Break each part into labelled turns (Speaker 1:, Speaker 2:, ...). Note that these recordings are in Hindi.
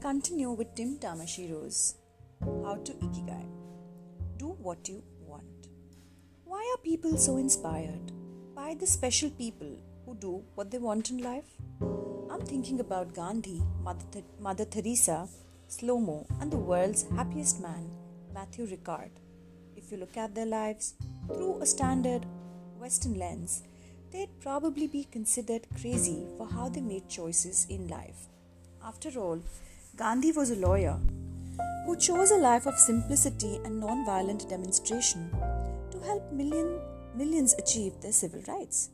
Speaker 1: continue with Tim Tamashiro's How to Ikigai. Do what you want. Why are people so inspired by the special people who do what they want in life? I'm thinking about Gandhi, Mother, Th- Mother Teresa, Slomo, and the world's happiest man, Matthew Ricard. If you look at their lives through a standard Western lens, they'd probably be considered crazy for how they made choices in life. After all, Gandhi was a lawyer who chose a life of simplicity and non-violent demonstration to help million, millions achieve their civil rights.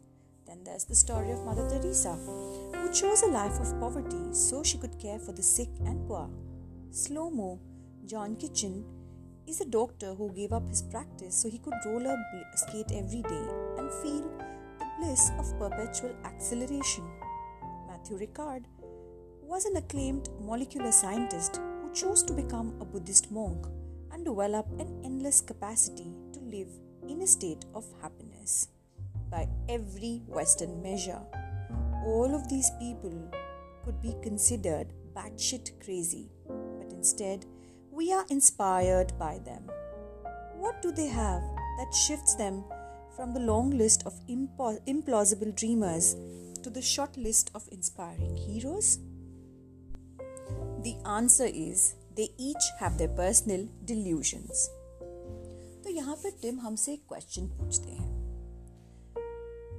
Speaker 1: Then there's the story of Mother Teresa, who chose a life of poverty so she could care for the sick and poor. Slow mo, John Kitchen, is a doctor who gave up his practice so he could roller skate every day and feel the bliss of perpetual acceleration. Matthew Ricard was an acclaimed molecular scientist who chose to become a Buddhist monk and develop an endless capacity to live in a state of happiness. By every Western measure, all of these people could be considered batshit crazy, but instead, we are inspired by them. What do they have that shifts them from the long list of implausible dreamers to the short list of inspiring heroes? The answer is they each have their personal delusions. तो यहाँ पर टिम हमसे एक क्वेश्चन पूछते हैं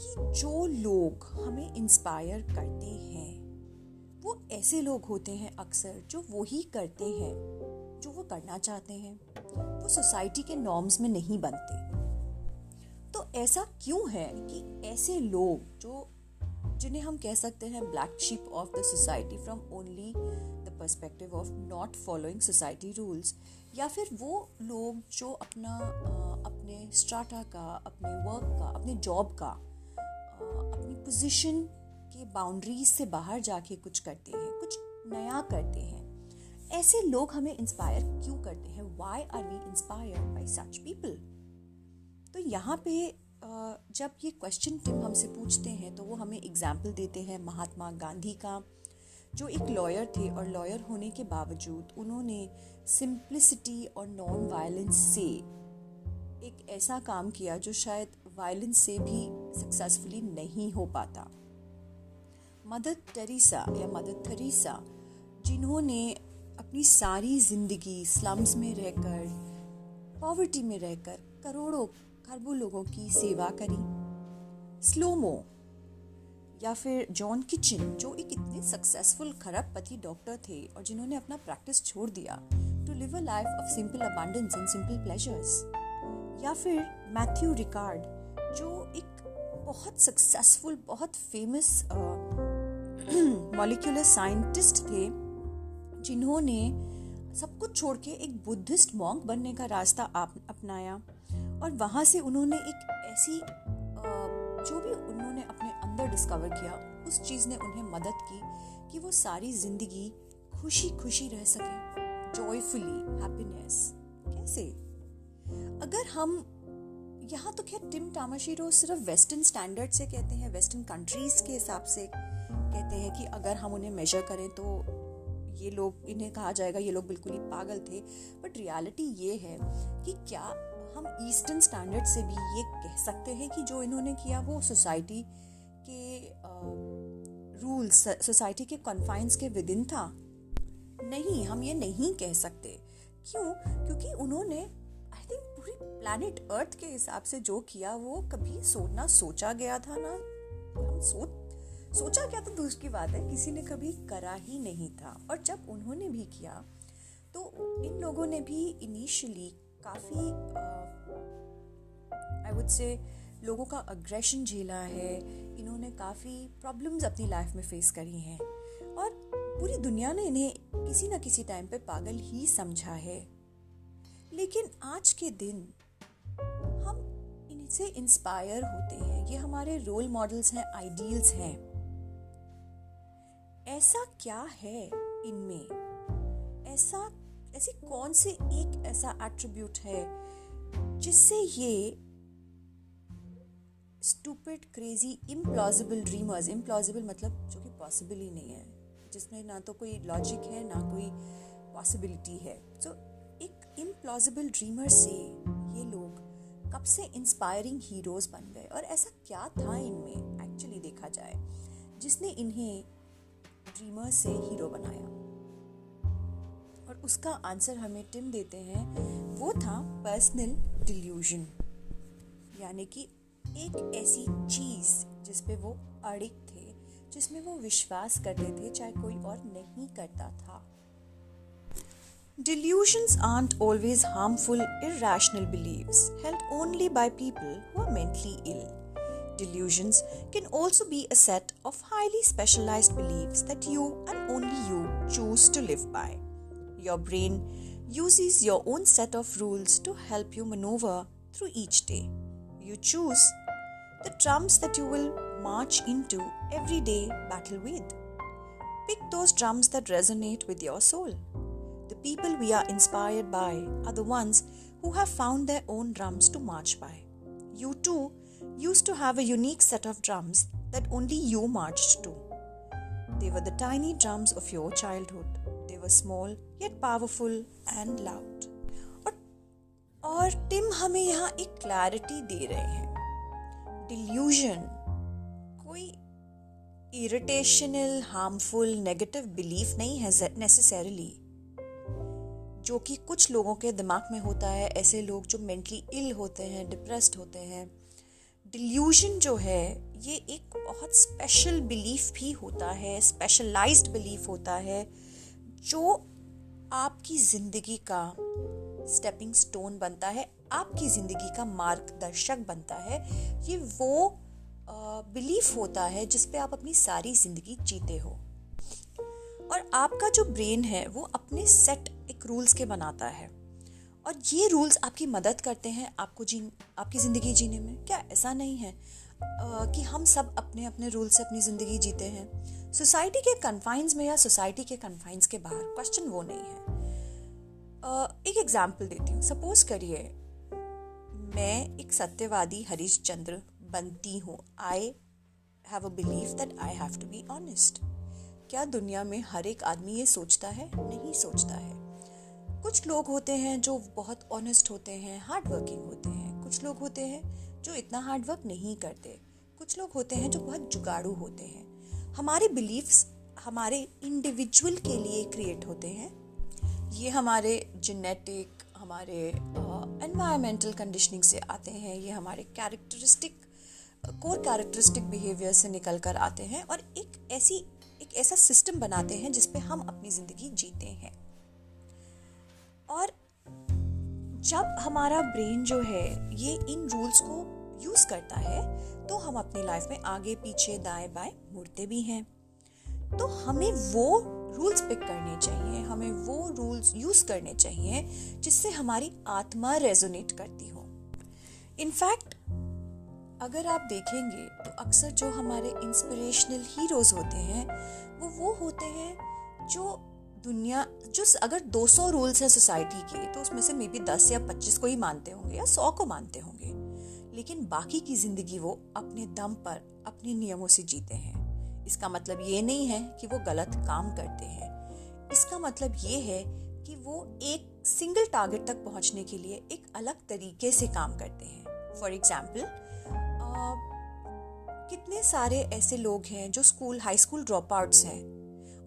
Speaker 1: कि जो लोग हमें इंस्पायर करते हैं, वो ऐसे लोग होते हैं अक्सर जो वो ही करते हैं, जो वो करना चाहते हैं वो सोसाइटी के नॉर्म्स में नहीं बनते तो ऐसा क्यों है कि ऐसे लोग जो जिन्हें हम कह सकते हैं black sheep of the society from only the perspective of not following society rules या फिर वो लोग जो अपना अपने स्ट्राटा का, अपने वर्क का, अपने जॉब का अपनी पोजीशन के बाउंड्रीज से बाहर जाके कुछ करते हैं, कुछ नया करते हैं। ऐसे लोग हमें इंस्पायर क्यों करते हैं? Why are we inspire by such people तो यहाँ पे जब ये क्वेश्चन टिम हमसे पूछते हैं तो वो हमें एग्ज़ाम्पल देते हैं महात्मा गांधी का, जो एक लॉयर थे और लॉयर होने के बावजूद उन्होंने सिंप्लिसिटी और नॉन वायलेंस से एक ऐसा काम किया जो शायद वायलेंस से भी सक्सेसफुली नहीं हो पाता। मदर टेरेसा या मदर थरीसा जिन्होंने अपनी सारी ज़िंदगी स्लम्स में रहकर पॉवर्टी में रहकर करोड़ों खरबों लोगों की सेवा करी। स्लोमो या फिर जॉन किचन जो एक इतने सक्सेसफुल खरबपति डॉक्टर थे और जिन्होंने अपना प्रैक्टिस छोड़ दिया to live a life of simple abundance and simple pleasures या फिर मैथ्यू रिकार्ड जो एक बहुत सक्सेसफुल बहुत फ़ेमस मॉलिक्यूलर साइंटिस्ट थे, जिन्होंने सब कुछ छोड़ के एक बुद्धिस्ट मॉन्क बनने का रास्ता अपनाया। और वहाँ से उन्होंने एक ऐसी जो भी उन्होंने अपने अंदर डिस्कवर किया, उस चीज़ ने उन्हें मदद की कि वो सारी ज़िंदगी खुशी खुशी रह सके जॉयफुली हैप्पीनेस कैसे? अगर हम, यहाँ तो खैर टिम टामाशीरो सिर्फ़ वेस्टर्न स्टैंडर्ड से कहते हैं वेस्टर्न कंट्रीज़ के हिसाब से कहते हैं कि अगर हम उन्हें मेजर करें तो ये लोग, इन्हें कहा जाएगा, ये लोग बिल्कुल ही पागल थे। बट रियलिटी ये है कि क्या हम ईस्टर्न स्टैंडर्ड से भी ये कह सकते हैं कि जो इन्होंने किया वो सोसाइटी के रूल्स सोसाइटी के कॉन्फाइंस के विद इन था। नहीं, हम ये नहीं कह सकते। क्यों? क्योंकि उन्होंने आई थिंक पूरी प्लानट अर्थ के हिसाब से जो किया वो कभी सोचना सोचा गया था ना। हम सोच, सोचा क्या तो दूसरी बात है, किसी ने कभी करा ही नहीं था। और जब उन्होंने भी किया तो इन लोगों ने भी इनिशियली काफ़ी वुड से लोगों का अग्रेशन झेला है, इन्होंने काफ़ी प्रॉब्लम्स अपनी लाइफ में फेस करी हैं। और पूरी दुनिया ने इन्हें किसी ना किसी टाइम पे पागल ही समझा है। लेकिन आज के दिन, हम इनसे इंस्पायर होते हैं। ये हमारे रोल मॉडल्स हैं आइडियल्स हैं। ऐसा क्या है इनमें? ऐसा, ऐसी कौन से एक ऐसा एट्रीब्यूट है जिससे ये stupid crazy implausible dreamers implausible मतलब जो कि पॉसिबल ही नहीं है। जिसमें ना तो कोई लॉजिक है ना कोई पॉसिबिलिटी है। सो so, एक इम्प्लॉजिबल ड्रीमर से ये लोग कब से इंस्पायरिंग हीरोज बन गए? और ऐसा क्या था इनमें? एक्चुअली देखा जाए। जिसने इन्हें ड्रीमर से हीरो बनाया। और उसका आंसर हमें टिम देते हैं। वो था पर्सनल डिल्यूजन यानी कि एक ऐसी चीज़ जिस पे वो अड़िक थे जिसमें वो विश्वास करते थे चाहे कोई और नहीं करता था Delusions aren't always harmful, irrational beliefs held only by people who are mentally ill. Delusions can also be a set of highly specialized beliefs that you and only you choose to live by. Your brain uses your own set of rules to help you maneuver through each day. You choose the drums that you will march into everyday battle with. Pick those drums that resonate with your soul. The people we are inspired by are the ones who have found their own drums to march by. You too used to have a unique set of drums that only you marched to. They were the tiny drums of your childhood. They were small yet powerful and loud. और टिम हमें यहाँ एक क्लैरिटी दे रहे हैं। डिल्यूजन कोई इरिटेशनल हार्मफुल नेगेटिव बिलीफ नहीं है नेसेसरली जो कि कुछ लोगों के दिमाग में होता है, ऐसे लोग जो मेंटली इल होते हैं डिप्रेस्ड होते हैं। डिल्यूजन जो है, ये एक बहुत स्पेशल बिलीफ भी होता है स्पेशलाइज्ड बिलीफ होता है, जो आपकी ज़िंदगी का स्टेपिंग स्टोन बनता है आपकी ज़िंदगी का मार्गदर्शक बनता है। ये वो बिलीफ होता है जिस पे आप अपनी सारी ज़िंदगी जीते हो। और आपका जो ब्रेन है वो अपने सेट एक रूल्स के बनाता है। और ये रूल्स आपकी मदद करते हैं आपको जी आपकी ज़िंदगी जीने में। क्या ऐसा नहीं है आ, कि हम सब अपने अपने रूल से अपनी ज़िंदगी जीते हैं। सोसाइटी के कन्फाइंस में या सोसाइटी के कन्फाइंस के बाहर क्वेश्चन वो नहीं है। एक एग्ज़ाम्पल देती हूँ। सपोज़ करिए, मैं एक सत्यवादी हरीश चंद्र बनती हूँ। I have a believe that I have to be honest क्या दुनिया में हर एक आदमी ये सोचता है? नहीं सोचता है। कुछ लोग होते हैं जो बहुत ऑनेस्ट होते हैं हार्ड वर्किंग होते हैं। कुछ लोग होते हैं जो इतना हार्ड वर्क नहीं करते। कुछ लोग होते हैं जो बहुत जुगाड़ू होते हैं। हमारे बिलीव्स हमारे इंडिविजुअल के लिए क्रिएट होते हैं। ये हमारे जेनेटिक हमारे एनवायरमेंटल uh, कंडीशनिंग से आते हैं ये हमारे कैरेक्टरिस्टिक कोर कैरेक्टरिस्टिक बिहेवियर से निकल कर आते हैं और एक ऐसी एक ऐसा सिस्टम बनाते हैं जिसपे हम अपनी ज़िंदगी जीते हैं। और जब हमारा ब्रेन जो है ये इन रूल्स को यूज़ करता है तो हम अपनी लाइफ में आगे पीछे दाएँ बाएँ मुड़ते भी हैं। तो हमें वो रूल्स पिक करने चाहिए, हमें वो रूल्स यूज़ करने चाहिए जिससे हमारी आत्मा रेजोनेट करती हो। इनफैक्ट अगर आप देखेंगे तो अक्सर जो हमारे इंस्पिरेशनल हीरोज होते हैं, वो वो होते हैं जो दुनिया, जो अगर 200 रूल्स हैं सोसाइटी के तो उसमें से मे बी दस या पच्चीस को ही मानते होंगे या सौ को मानते होंगे। लेकिन बाकी की ज़िंदगी वो अपने दम पर, अपने नियमों से जीते हैं। इसका मतलब ये नहीं है कि वो गलत काम करते हैं। इसका मतलब ये है कि वो एक सिंगल टारगेट तक पहुँचने के लिए एक अलग तरीके से काम करते हैं। फॉर एग्ज़ाम्पल कितने सारे ऐसे लोग हैं जो school high school drop outs हैं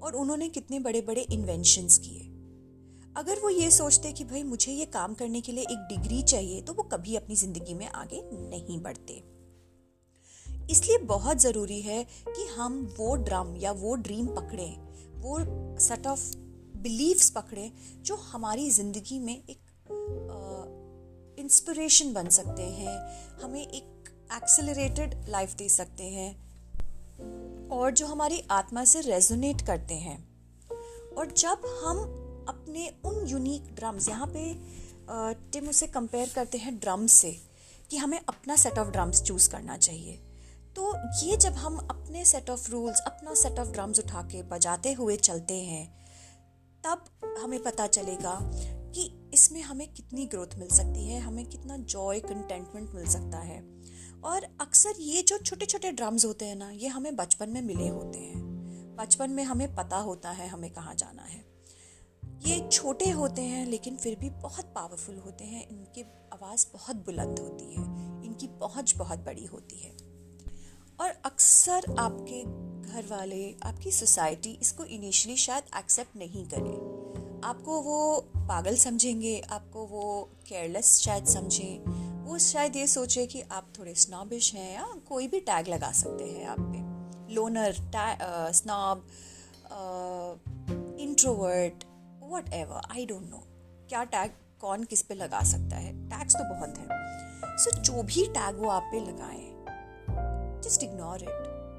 Speaker 1: और उन्होंने कितने बड़े बड़े इन्वेंशंस किए। अगर वो ये सोचते कि भाई मुझे ये काम करने के लिए एक डिग्री चाहिए तो वो कभी अपनी ज़िंदगी में आगे नहीं बढ़ते। इसलिए बहुत ज़रूरी है कि हम वो ड्रम या वो ड्रीम पकड़ें, वो सेट ऑफ़ बिलीव्स पकड़ें जो हमारी ज़िंदगी में एक इंस्पिरेशन बन सकते हैं, हमें एक एक्सेलरेटेड लाइफ दे सकते हैं और जो हमारी आत्मा से रेजोनेट करते हैं। और जब हम अपने उन यूनिक ड्रम्स यहाँ पे टिम उसे कंपेयर करते हैं ड्रम्स से कि हमें अपना सेट ऑफ़ ड्रम्स चूज़ करना चाहिए। तो ये जब हम अपने सेट ऑफ़ रूल्स अपना सेट ऑफ़ ड्रम्स उठा के बजाते हुए चलते हैं, तब हमें पता चलेगा कि इसमें हमें कितनी ग्रोथ मिल सकती है, हमें कितना जॉय कंटेंटमेंट मिल सकता है। और अक्सर ये जो छोटे छोटे ड्रम्स होते हैं ना, ये हमें बचपन में मिले होते हैं। बचपन में हमें पता होता है हमें कहाँ जाना है। ये छोटे होते हैं, लेकिन फिर भी बहुत पावरफुल होते हैं। इनकी आवाज़ बहुत बुलंद होती है। इनकी पहुँच बहुत बड़ी होती है। और अक्सर आपके घर वाले आपकी सोसाइटी इसको इनिशियली शायद एक्सेप्ट नहीं करे। आपको वो पागल समझेंगे आपको वो केयरलेस शायद समझें। वो शायद ये सोचे कि आप थोड़े स्नॉबिश हैं या कोई भी टैग लगा सकते हैं आप पे। Loner snob introvert whatever I don't know क्या टैग कौन किस पे लगा सकता है? टैग्स तो बहुत है। सो so, जो भी टैग वो आप पे लगाए just ignore it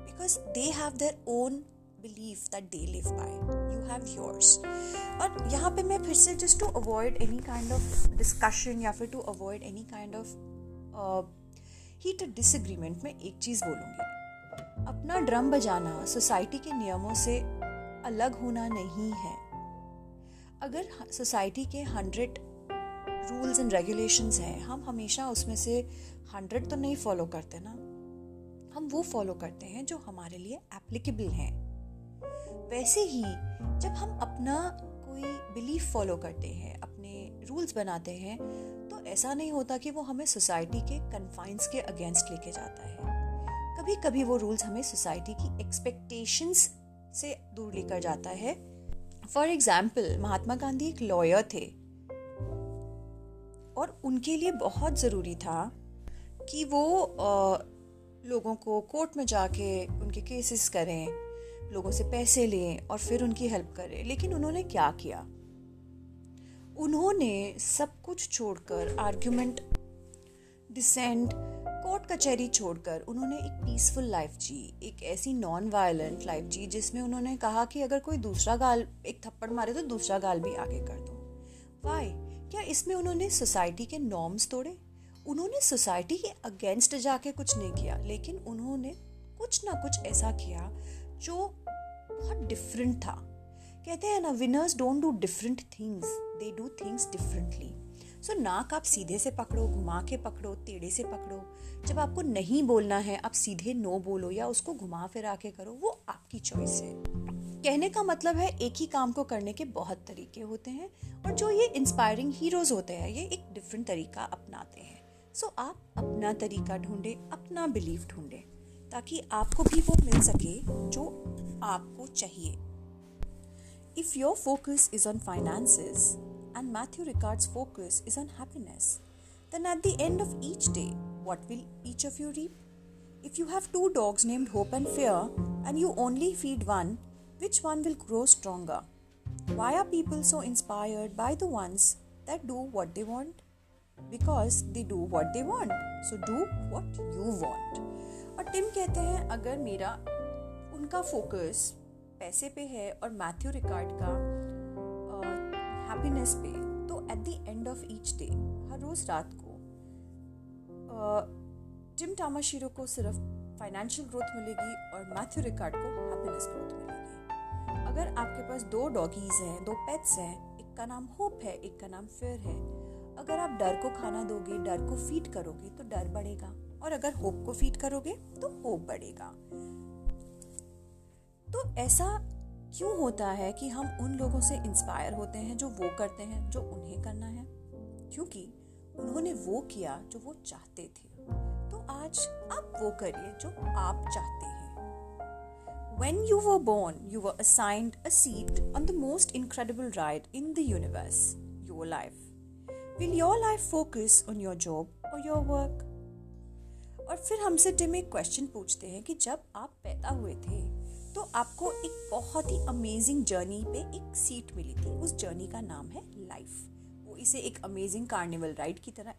Speaker 1: because they have their own believe that they live by you have yours और यहाँ पे मैं फिर से just to avoid any kind of discussion या फिर to avoid any kind of heated disagreement में एक चीज़ बोलूँगी। अपना ड्रम बजाना सोसाइटी के नियमों से अलग होना नहीं है। अगर सोसाइटी के हंड्रेड रूल्स एंड रेगुलेशंस हैं, हम हमेशा उसमें से हंड्रेड तो नहीं फॉलो करते ना। हम वो फॉलो करते हैं जो हमारे लिए एप्लीकेबल हैं। वैसे ही जब हम अपना कोई बिलीफ फॉलो करते हैं, अपने रूल्स बनाते हैं तो ऐसा नहीं होता कि वो हमें सोसाइटी के कन्फाइंस के अगेंस्ट लेके जाता है। कभी कभी वो रूल्स हमें सोसाइटी की एक्सपेक्टेशंस से दूर लेकर जाता है। फॉर एग्ज़ाम्पल महात्मा गांधी एक लॉयर थे। और उनके लिए बहुत ज़रूरी था कि वो लोगों को कोर्ट में जाके उनके केसेस करें, लोगों से पैसे लें और फिर उनकी हेल्प करें। लेकिन उन्होंने क्या किया? उन्होंने सब कुछ छोड़कर आर्ग्यूमेंट, डिसेंट, कोर्ट कचहरी छोड़कर उन्होंने एक पीसफुल लाइफ जी, एक ऐसी नॉन वायलेंट लाइफ जी, जिसमें उन्होंने कहा कि अगर कोई दूसरा गाल, एक थप्पड़ मारे तो दूसरा गाल भी आगे कर दो। वाई क्या इसमें उन्होंने सोसाइटी के नॉर्म्स तोड़े? उन्होंने सोसाइटी के अगेंस्ट जाके कुछ नहीं किया, लेकिन उन्होंने कुछ ना कुछ ऐसा किया जो बहुत डिफरेंट था। कहते हैं ना winners don't do different things they do things differently so नाक आप सीधे से पकड़ो, घुमा के पकड़ो, टेढ़े से पकड़ो। जब आपको नहीं बोलना है, आप सीधे नो बोलो या उसको घुमा फिरा के करो, वो आपकी चॉइस है। कहने का मतलब है, एक ही काम को करने के बहुत तरीके होते हैं, और जो ये इंस्पायरिंग हीरोज होते हैं, ये एक डिफरेंट तरीका अपनाते हैं। सो so, आप अपना तरीका ढूंढें अपना बिलीव ढूंढें ताकि आपको भी वो मिल सके जो आपको चाहिए। If your focus is on finance and Matthew Ricard's focus is on happiness then at the end of each day what will each of you reap if you have two dogs named hope and fear and you only feed one which one will grow stronger why are people so inspired by the ones that do what they want Because they do what they want so do what you want. और टिम कहते हैं, अगर मेरा, उनका फोकस पैसे पे है और मैथ्यू रिकार्ड का हैप्पीनेस पे तो at the end of each day हर रोज़ रात को टिम टामाशीरो को सिर्फ़ फाइनेंशियल ग्रोथ मिलेगी और मैथ्यू रिकार्ड को हैप्पीनेस ग्रोथ मिलेगी अगर आपके पास दो डॉगीज हैं, दो पेट्स हैं, एक का नाम होप है, एक का नाम फेयर है अगर आप डर को खाना दोगे डर को फ़ीड करोगे तो डर बढ़ेगा। और अगर होप को फ़ीड करोगे तो होप बढ़ेगा। तो ऐसा क्यों होता है कि हम उन लोगों से इंस्पायर होते हैं जो वो करते हैं जो उन्हें करना है? क्योंकि उन्होंने वो किया जो वो चाहते थे। तो आज आप वो करिए जो आप चाहते हैं। When you were born, you were assigned a seat on the most incredible ride in the universe, your life. Will your life focus on your job or your work? और फिर हमसे टिम एक क्वेश्चन पूछते हैं कि जब आप पैदा हुए थे तो आपको एक बहुत ही अमेजिंग जर्नी पे एक सीट मिली थी। उस जर्नी का नाम है लाइफ वो इसे एक अमेजिंग कार्निवल राइड की तरह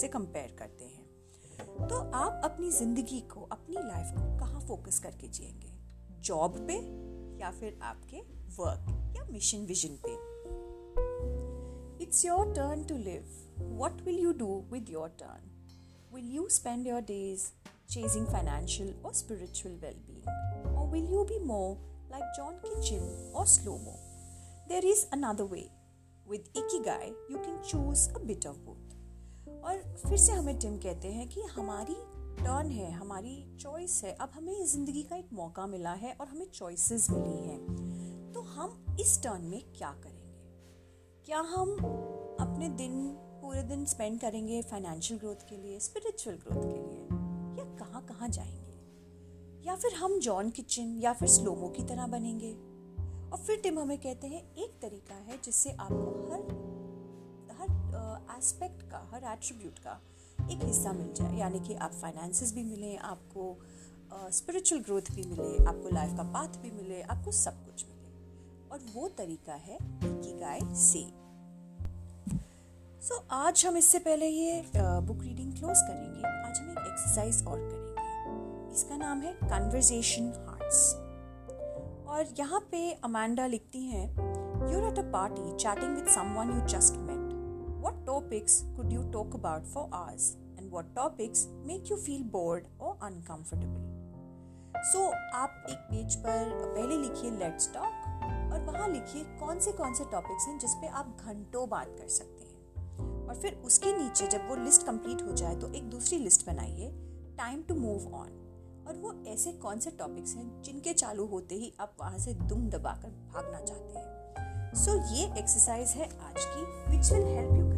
Speaker 1: से कंपेयर करते हैं। तो आप अपनी ज़िंदगी को, अपनी लाइफ को कहाँ फोकस करके जिएँगे? जॉब पे या फिर आपके वर्क या मिशन विजन पे? It's your turn to live what will you do with your turn will you spend your days chasing financial or spiritual well being? Or will you be more like John Kitchen or slow mo? There is another way. With Ikigai, you can choose a bit of both. और फिर से हमें टिम कहते हैं कि हमारी टर्न है हमारी चॉइस है अब हमें ज़िंदगी का एक मौका मिला है और हमें चॉइसेस मिली हैं तो हम इस टर्न में क्या करेंगे क्या हम अपने दिन, पूरे दिन स्पेंड करेंगे फाइनेंशियल ग्रोथ के लिए स्पिरिचुअल ग्रोथ के लिए? या कहाँ कहाँ जाएँगे? या फिर हम जॉन किचन या फिर स्लोमो की तरह बनेंगे? और फिर टिम हमें कहते हैं, एक तरीका है जिससे आपको हर हर एस्पेक्ट का, हर एट्रीब्यूट का एक हिस्सा मिल जाए। यानी कि आप फाइनेंसिस भी मिले, आपको स्पिरिचुअल ग्रोथ भी मिले, आपको लाइफ का पाथ भी मिले, आपको सब और वो तरीका है इकिगाई से सो। So, आज हम इससे पहले ये बुक रीडिंग क्लोज करेंगे। आज हम एक एक्सरसाइज और करेंगे। इसका नाम है कन्वर्जेशन हार्ट्स और यहाँ पे अमांडा लिखती हैं you're at a party chatting with someone you just met what topics could you talk about for hours and what topics make you feel bored और अनकंफर्टेबल सो आप एक पेज पर पहले लिखिए लेट्स टॉक और वहाँ लिखिए कौन से कौन से टॉपिक्स हैं जिस पे आप घंटों बात कर सकते हैं। और फिर उसके नीचे जब वो लिस्ट कंप्लीट हो जाए तो एक दूसरी लिस्ट बनाइए टाइम टू मूव ऑन और वो ऐसे कौन से टॉपिक्स हैं जिनके चालू होते ही आप वहाँ से दुम दबाकर भागना चाहते हैं। सो so, ये एक्सरसाइज है आज की विच विल हेल्प यू